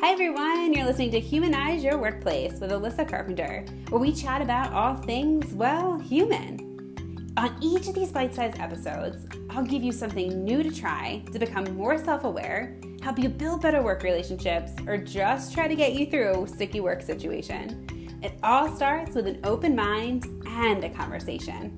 Hi, everyone. You're listening to Humanize Your Workplace with Alyssa Carpenter, where we chat about all things, well, human. On each of these bite sized episodes, I'll give you something new to try to become more self aware, help you build better work relationships, or just try to get you through a sticky work situation. It all starts with an open mind and a conversation.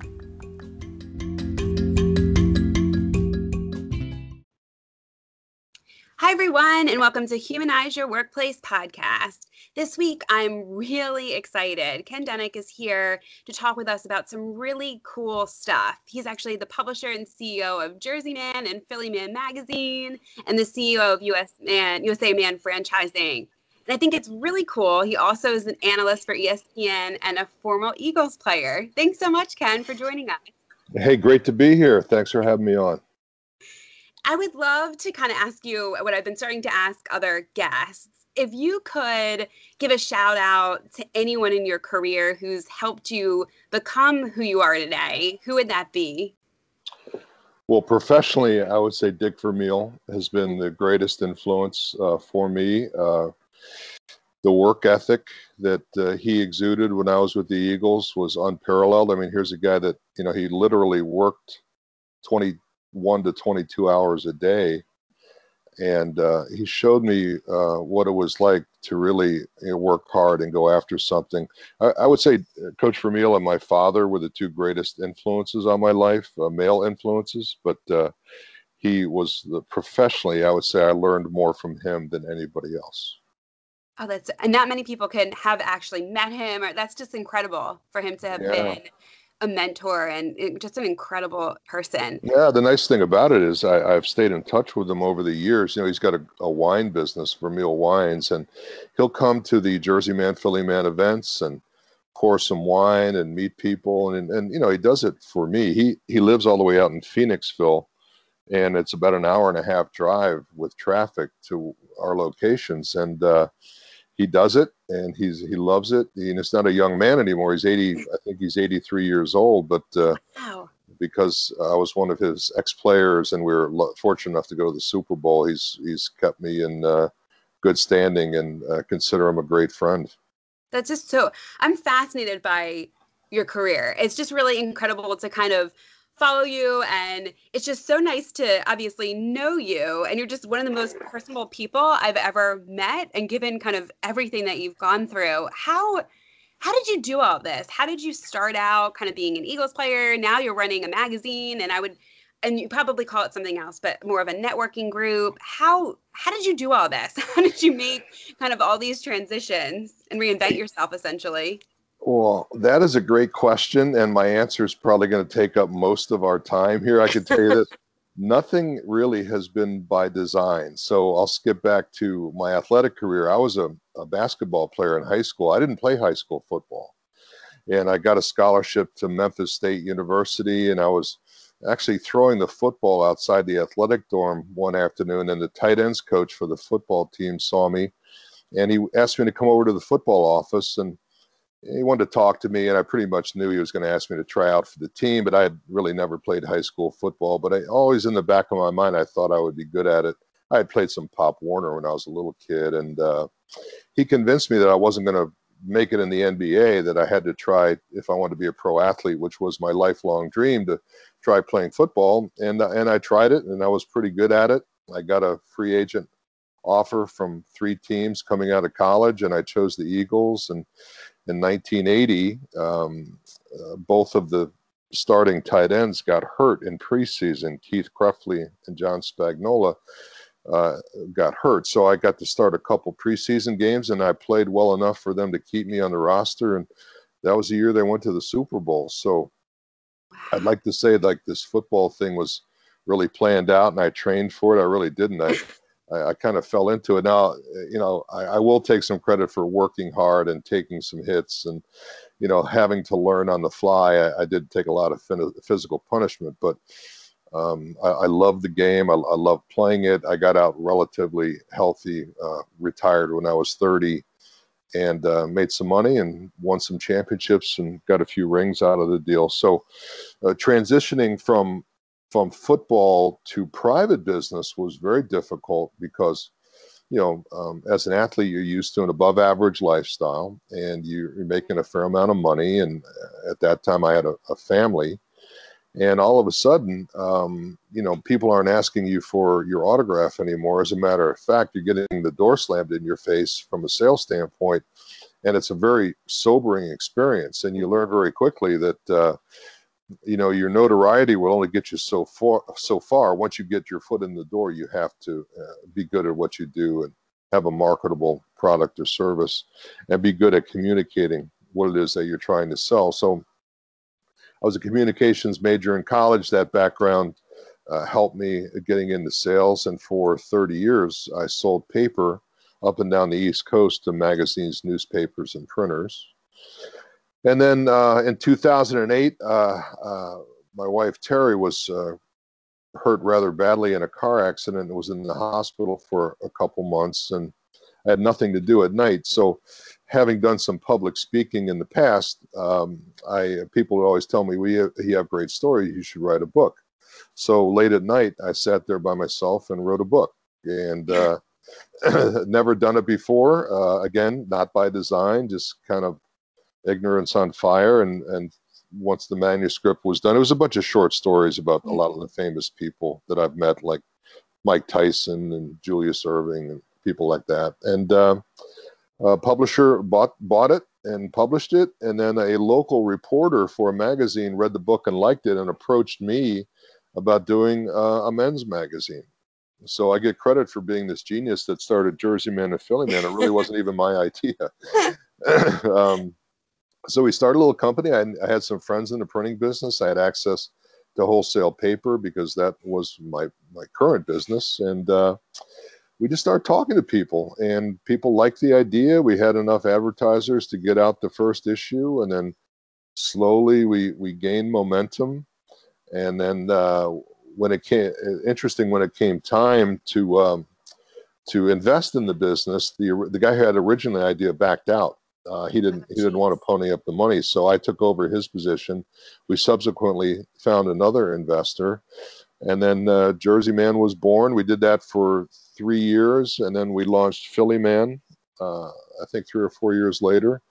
Hi, everyone, and welcome to Humanize Your Workplace podcast. This week, I'm really excited. Ken Dunek is here to talk with us about some really cool stuff. He's actually the publisher and CEO of Jersey Man and Philly Man magazine, and the CEO of US Man, USA Man Franchising. And I think it's really cool. He also is an analyst for ESPN and a former Eagles player. Thanks so much, Ken, for joining us. Hey, great to be here. Thanks for having me on. I would love to kind of ask you what I've been starting to ask other guests. If you could give a shout out to anyone in your career who's helped you become who you are today, who would that be? Well, professionally, I would say Dick Vermeil has been the greatest influence uh, for me. Uh, the work ethic that uh, he exuded when I was with the Eagles was unparalleled. I mean, here's a guy that, you know, he literally worked 20 one to 22 hours a day. And uh, he showed me uh, what it was like to really you know, work hard and go after something. I, I, would say uh, Coach Vermeil and my father were the two greatest influences on my life, uh, male influences. But uh, he was the, professionally, I would say I learned more from him than anybody else. Oh, that's and not many people can have actually met him, or that's just incredible for him to have yeah. been a mentor and just an incredible person. Yeah, the nice thing about it is I, have stayed in touch with him over the years. You know, he's got a, a, wine business, Vermeil Wines, and he'll come to the Jersey Man, Philly Man events and pour some wine and meet people. And, and you know, he does it for me. He, he lives all the way out in Phoenixville, and it's about an hour and a half drive with traffic to our locations. And, uh, he does it and he's he loves it. And it's not a young man anymore. He's 80, I think he's 83 years old, but uh, wow. because I was one of his ex players and we were fortunate enough to go to the Super Bowl, he's he's kept me in uh, good standing and uh, consider him a great friend. That's just so. I'm fascinated by your career. It's just really incredible to kind of follow you and it's just so nice to obviously know you and you're just one of the most personable people I've ever met and given kind of everything that you've gone through. How how did you do all this? How did you start out kind of being an Eagles player? Now you're running a magazine and I would and you probably call it something else, but more of a networking group. How how did you do all this? How did you make kind of all these transitions and reinvent yourself essentially? Well, that is a great question, and my answer is probably going to take up most of our time here. I can tell you that nothing really has been by design. So I'll skip back to my athletic career. I was a, a, basketball player in high school. I didn't play high school football, and I got a scholarship to Memphis State University, and I was actually throwing the football outside the athletic dorm one afternoon, and the tight ends coach for the football team saw me, and he asked me to come over to the football office and he wanted to talk to me, and I pretty much knew he was going to ask me to try out for the team. But I had really never played high school football. But I always, in the back of my mind, I thought I would be good at it. I had played some Pop Warner when I was a little kid, and uh, he convinced me that I wasn't going to make it in the NBA. That I had to try if I wanted to be a pro athlete, which was my lifelong dream to try playing football. And and I tried it, and I was pretty good at it. I got a free agent offer from three teams coming out of college, and I chose the Eagles. And in 1980, um, uh, both of the starting tight ends got hurt in preseason. Keith Krepfle and John Spagnola uh, got hurt. So I got to start a couple preseason games, and I played well enough for them to keep me on the roster. And that was the year they went to the Super Bowl. So I'd like to say like this football thing was really planned out, and I trained for it. I really didn't. I I, I kind of fell into it. Now, you know, I, I, will take some credit for working hard and taking some hits and, you know, having to learn on the fly. I, I did take a lot of physical punishment, but um, I, I love the game. I, love playing it. I got out relatively healthy, uh, retired when I was 30 and uh, made some money and won some championships and got a few rings out of the deal. So, uh, transitioning from from football to private business was very difficult because you know, um, as an athlete, you're used to an above average lifestyle and you're making a fair amount of money. And uh, at that time, I had a, a family. And all of a sudden, um, you know, people aren't asking you for your autograph anymore. As a matter of fact, you're getting the door slammed in your face from a sales standpoint. And it's a very sobering experience. And you learn very quickly that, uh, you know your notoriety will only get you so far so far. Once you get your foot in the door you have to uh, be good at what you do and have a marketable product or service and be good at communicating what it is that you're trying to sell. So i was a communications major in college. That background uh, helped me getting into sales. And for 30 years i sold paper up and down the east coast to magazines newspapers and printers and then uh, in 2008, uh, uh, my wife Terry was uh, hurt rather badly in a car accident and was in the hospital for a couple months and I had nothing to do at night. So, having done some public speaking in the past, um, I people would always tell me, "We have, you have great stories. You should write a book." So late at night, I sat there by myself and wrote a book, and uh, never done it before. Uh, again, not by design, just kind of ignorance on fire and and once the manuscript was done it was a bunch of short stories about a lot of the famous people that i've met like mike tyson and julius erving and people like that and uh, a publisher bought bought it and published it and then a local reporter for a magazine read the book and liked it and approached me about doing uh, a men's magazine so I get credit for being this genius that started Jersey Man and Philly Man. It really wasn't even my idea. um, so we started a little company. I, I, had some friends in the printing business. I had access to wholesale paper because that was my my current business, and uh, we just started talking to people, and people liked the idea. We had enough advertisers to get out the first issue, and then slowly we we gained momentum, and then uh, when it came interesting when it came time to um, to invest in the business, the the guy who had originally the idea backed out uh, he didn't he didn't want to pony up the money, so I took over his position. We subsequently found another investor, and then uh, Jersey Man was born. We did that for three years, and then we launched Philly Man. Uh, I think three or four years later,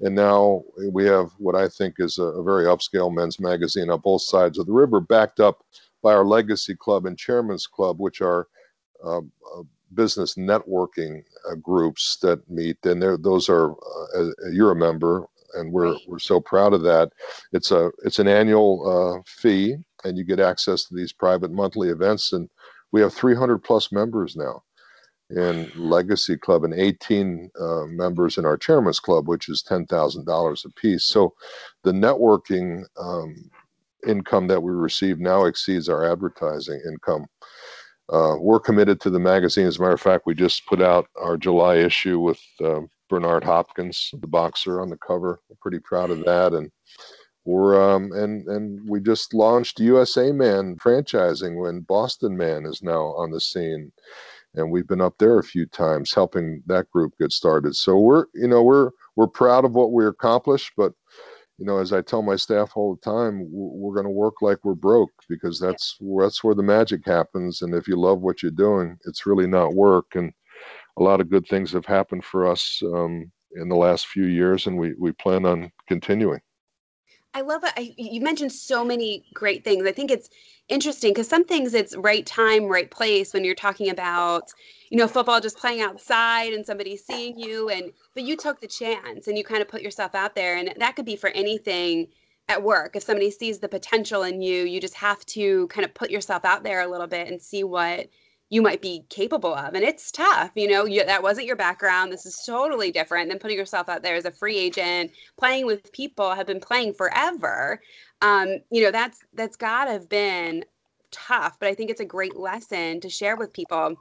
and now we have what I think is a, a very upscale men's magazine on both sides of the river, backed up by our Legacy Club and Chairman's Club, which are um, uh, business networking uh, groups that meet, and there those are uh, you're a member, and we're we're so proud of that. It's a it's an annual uh, fee, and you get access to these private monthly events, and we have 300 plus members now in Legacy Club and 18 uh, members in our Chairman's Club, which is $10,000 a piece. So the networking um, income that we receive now exceeds our advertising income. Uh, we're committed to the magazine. As a matter of fact, we just put out our July issue with uh, Bernard Hopkins, the boxer, on the cover. We're pretty proud of that, and we're um, and and we just launched USA Man franchising when Boston Man is now on the scene, and we've been up there a few times helping that group get started. So we're you know we're we're proud of what we accomplished, but you know, as I tell my staff all the time, we're going to work like we're broke because that's that's where the magic happens. And if you love what you're doing, it's really not work. And a lot of good things have happened for us um, in the last few years, and we we plan on continuing. I love it. I, you mentioned so many great things. I think it's interesting because some things it's right time, right place when you're talking about, you know, football just playing outside and somebody seeing you and but you took the chance and you kind of put yourself out there and that could be for anything at work. If somebody sees the potential in you, you just have to kind of put yourself out there a little bit and see what you might be capable of. And it's tough, you know, you, that wasn't your background. This is totally different than putting yourself out there as a free agent, playing with people have been playing forever. Um, you know, that's that's gotta have been tough, but I think it's a great lesson to share with people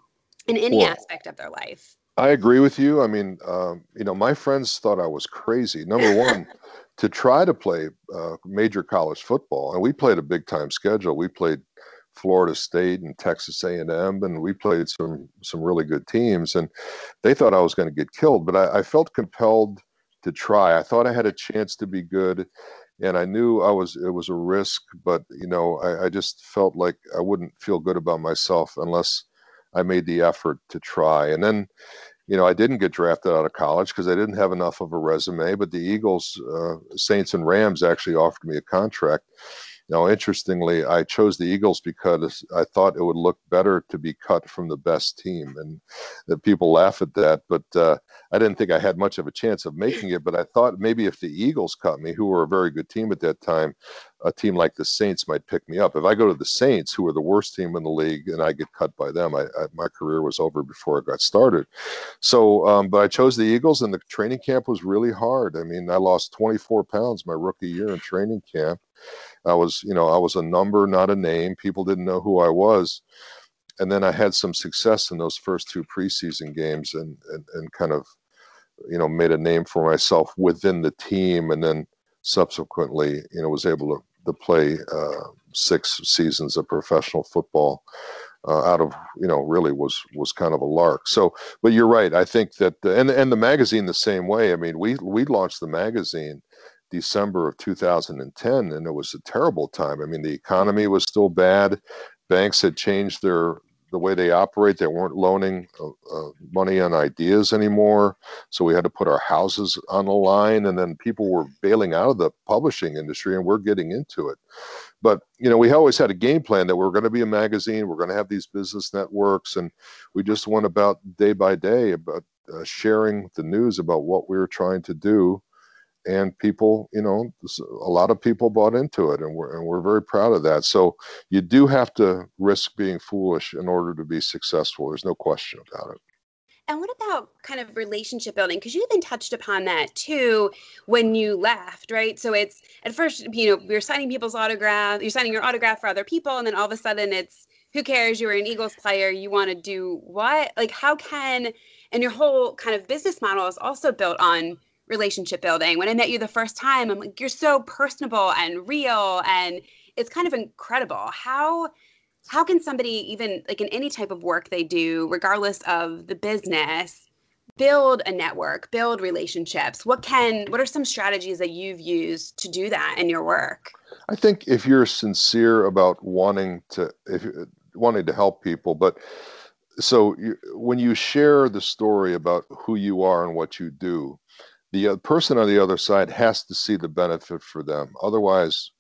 in any well, aspect of their life. I agree with you. I mean, um, you know, my friends thought I was crazy. Number one, to try to play uh, major college football, and we played a big time schedule. We played Florida State and Texas A&M, and we played some some really good teams. And they thought I was going to get killed, but I, I, felt compelled to try. I thought I had a chance to be good, and I knew I was it was a risk, but you know I, I just felt like I wouldn't feel good about myself unless I made the effort to try. And then, you know, I didn't get drafted out of college because I didn't have enough of a resume. But the Eagles, uh, Saints, and Rams actually offered me a contract now, interestingly, I chose the Eagles because I thought it would look better to be cut from the best team, and that people laugh at that. But uh, I didn't think I had much of a chance of making it. But I thought maybe if the Eagles cut me, who were a very good team at that time, a team like the Saints might pick me up. If I go to the Saints, who are the worst team in the league, and I get cut by them, I, I, my career was over before I got started. So, um, but I chose the Eagles, and the training camp was really hard. I mean, I lost 24 pounds my rookie year in training camp I was, you know, I was a number, not a name. People didn't know who I was. And then I had some success in those first two preseason games and, and, and kind of, you know, made a name for myself within the team. And then subsequently, you know, was able to, to play uh, six seasons of professional football. Uh, out of you know really was was kind of a lark so but you're right i think that the, and and the magazine the same way i mean we we launched the magazine December of 2010, and it was a terrible time. I mean, the economy was still bad. Banks had changed their the way they operate. They weren't loaning uh, uh, money on ideas anymore, so we had to put our houses on the line. And then people were bailing out of the publishing industry, and we're getting into it. But you know, we always had a game plan that we we're going to be a magazine. We're going to have these business networks, and we just went about day by day about uh, sharing the news about what we were trying to do and people, you know, a lot of people bought into it, and we're and we're very proud of that. So you do have to risk being foolish in order to be successful. There's no question about it. And what about kind of relationship building? Because you even touched upon that too when you left, right? So it's at first, you know, you're signing people's autograph, you're signing your autograph for other people, and then all of a sudden it's who cares? You're an Eagles player. You want to do what? Like, how can, and your whole kind of business model is also built on relationship building. When I met you the first time, I'm like, you're so personable and real, and it's kind of incredible. How how can somebody even like in any type of work they do, regardless of the business, build a network, build relationships? What can what are some strategies that you've used to do that in your work? I think if you're sincere about wanting to if wanting to help people, but so you, when you share the story about who you are and what you do, the uh, person on the other side has to see the benefit for them. Otherwise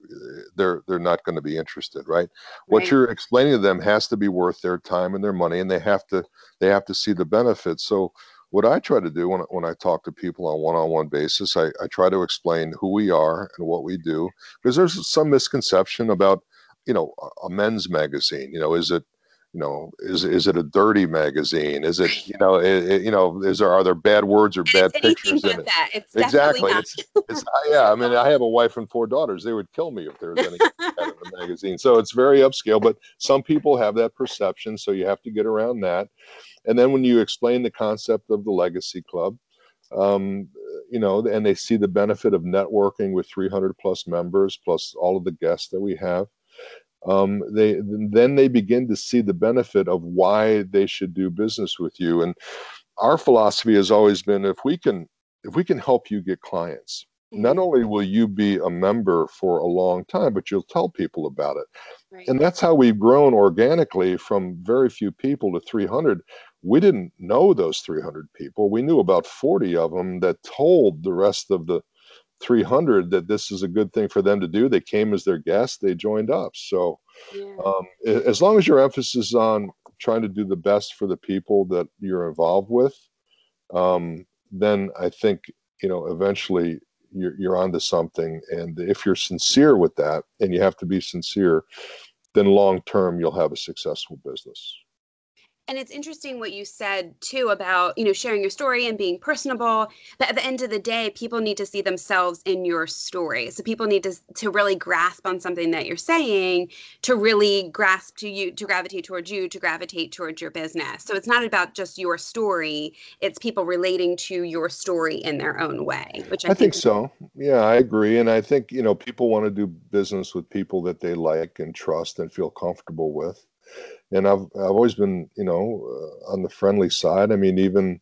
they're they're not going to be interested right? right. what you're explaining to them has to be worth their time and their money and they have to they have to see the benefit so what i try to do when, when i talk to people on one-on-one basis I, I try to explain who we are and what we do because there's some misconception about you know a men's magazine you know is it you know, is is it a dirty magazine? Is it you know, it, you know, is there are there bad words or bad pictures in it? That. It's exactly. It's, it's yeah. I mean, I have a wife and four daughters. They would kill me if there was any kind of a magazine. So it's very upscale, but some people have that perception. So you have to get around that. And then when you explain the concept of the Legacy Club, um, you know, and they see the benefit of networking with 300 plus members, plus all of the guests that we have um, they then they begin to see the benefit of why they should do business with you. And our philosophy has always been if we can if we can help you get clients, not mm-hmm. only will you be a member for a long time, but you'll tell people about it. Right. And that's how we've grown organically from very few people to 300. We didn't know those 300 people. We knew about 40 of them that told the rest of the 300 that this is a good thing for them to do. They came as their guests, they joined up. So, yeah. um, as long as your emphasis is on trying to do the best for the people that you're involved with, um, then I think you know eventually you're, you're onto something. And if you're sincere with that, and you have to be sincere, then long term you'll have a successful business and it's interesting what you said too about you know sharing your story and being personable but at the end of the day people need to see themselves in your story. So people need to to really grasp on something that you're saying to really grasp to you to gravitate towards you to gravitate towards your business. So it's not about just your story it's people relating to your story in their own way which i, I think, think so. Yeah i agree. And i think you know people want to do business with people that they like and trust and feel comfortable with and I've I've always been you know uh, on the friendly side. I mean, even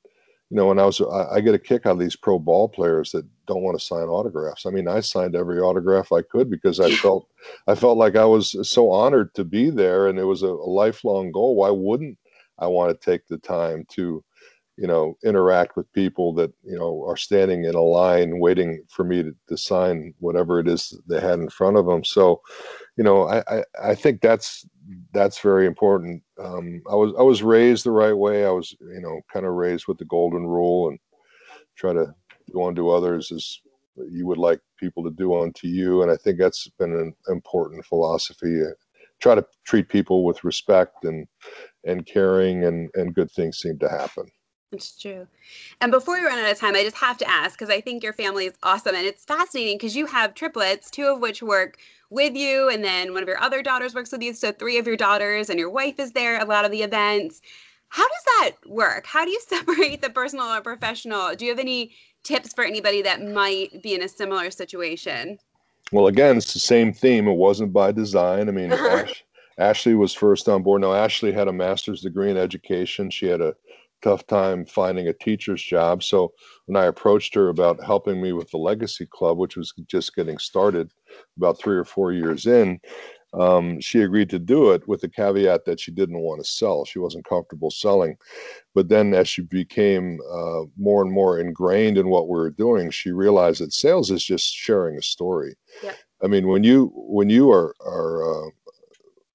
you know when I was I, I, get a kick out of these pro ball players that don't want to sign autographs. I mean, I signed every autograph I could because I felt I felt like I was so honored to be there, and it was a, a lifelong goal. Why wouldn't I want to take the time to, you know, interact with people that you know are standing in a line waiting for me to, to sign whatever it is they had in front of them. So, you know, I, I, I think that's that's very important. Um, I was I was raised the right way. I was you know kind of raised with the golden rule and try to go unto others as you would like people to do unto you. And I think that's been an important philosophy. Try to treat people with respect and and caring, and and good things seem to happen. It's true. And before we run out of time, I just have to ask because I think your family is awesome and it's fascinating because you have triplets, two of which work with you, and then one of your other daughters works with you. So three of your daughters, and your wife is there at a lot of the events. How does that work? How do you separate the personal or professional? Do you have any tips for anybody that might be in a similar situation? Well, again, it's the same theme. It wasn't by design. I mean, uh-huh. Ash, Ashley was first on board. Now, Ashley had a master's degree in education. She had a tough time finding a teacher's job. So when I approached her about helping me with the Legacy Club, which was just getting started about three or four years in, um, she agreed to do it with the caveat that she didn't want to sell. She wasn't comfortable selling. But then, as she became uh, more and more ingrained in what we were doing, she realized that sales is just sharing a story. Yeah. I mean, when you when you are are uh,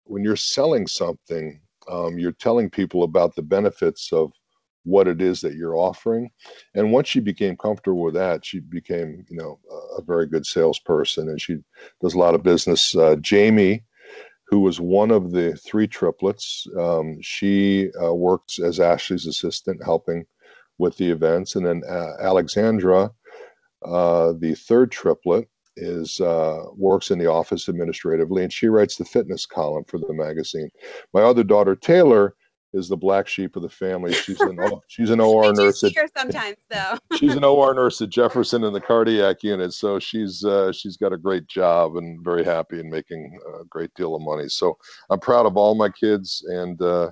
when you're selling something, um, you're telling people about the benefits of what it is that you're offering. And once she became comfortable with that, she became, you know, a very good salesperson, and she does a lot of business. Uh, Jamie who was one of the three triplets. Um, she uh, works as Ashley's assistant, helping with the events. And then uh, Alexandra, uh, the third triplet, is uh, works in the office administratively, and she writes the fitness column for the magazine. My other daughter, Taylor, is the black sheep of the family. She's an she's an OR nurse. At, sometimes though. she's an OR nurse at Jefferson in the cardiac unit, so she's uh, she's got a great job and very happy and making a great deal of money. So I'm proud of all my kids, and uh,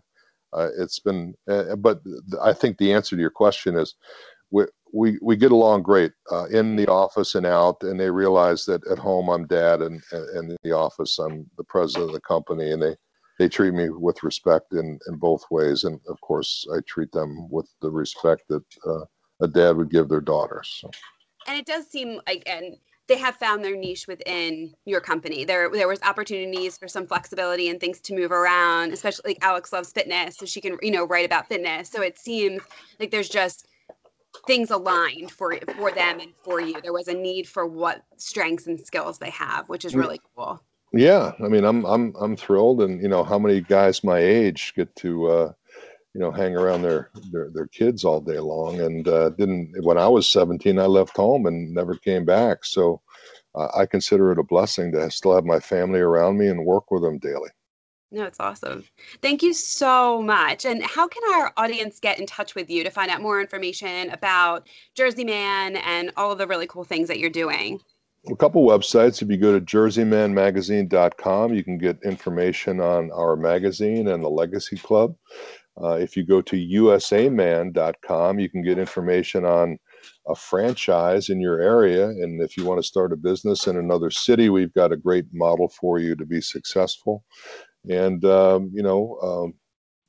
uh, it's been. Uh, but I think the answer to your question is. We, we, we get along great uh, in the office and out, and they realize that at home I'm dad, and, and in the office I'm the president of the company, and they they treat me with respect in, in both ways. And of course, I treat them with the respect that uh, a dad would give their daughters. So. And it does seem like, and they have found their niche within your company. There, there was opportunities for some flexibility and things to move around. Especially like Alex loves fitness, so she can, you know, write about fitness. So it seems like there's just things aligned for for them and for you. There was a need for what strengths and skills they have, which is mm. really cool. Yeah, I mean, I'm I'm I'm thrilled, and you know, how many guys my age get to, uh, you know, hang around their their, their kids all day long, and uh, didn't. When I was 17, I left home and never came back. So, uh, I consider it a blessing to still have my family around me and work with them daily. No, it's awesome. Thank you so much. And how can our audience get in touch with you to find out more information about Jersey Man and all of the really cool things that you're doing? A couple websites. If you go to jerseymanmagazine.com, you can get information on our magazine and the Legacy Club. Uh, if you go to usaman.com, you can get information on a franchise in your area. And if you want to start a business in another city, we've got a great model for you to be successful. And, um, you know, um,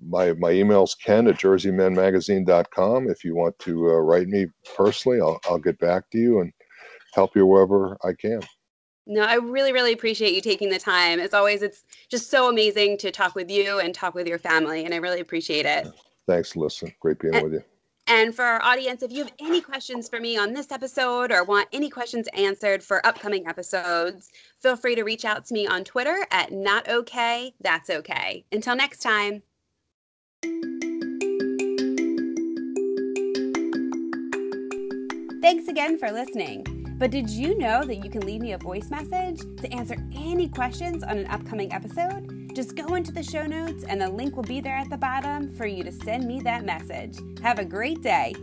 my, my email's ken at jerseymanmagazine.com. If you want to uh, write me personally, I'll, I'll get back to you. And help you wherever I can. No, I really, really appreciate you taking the time. As always, it's just so amazing to talk with you and talk with your family, and I really appreciate it. Thanks, Listen. Great being and, with you. And for our audience, if you have any questions for me on this episode or want any questions answered for upcoming episodes, feel free to reach out to me on Twitter at not okay, that's okay. Until next time. Thanks again for listening. But did you know that you can leave me a voice message to answer any questions on an upcoming episode? Just go into the show notes and the link will be there at the bottom for you to send me that message. Have a great day.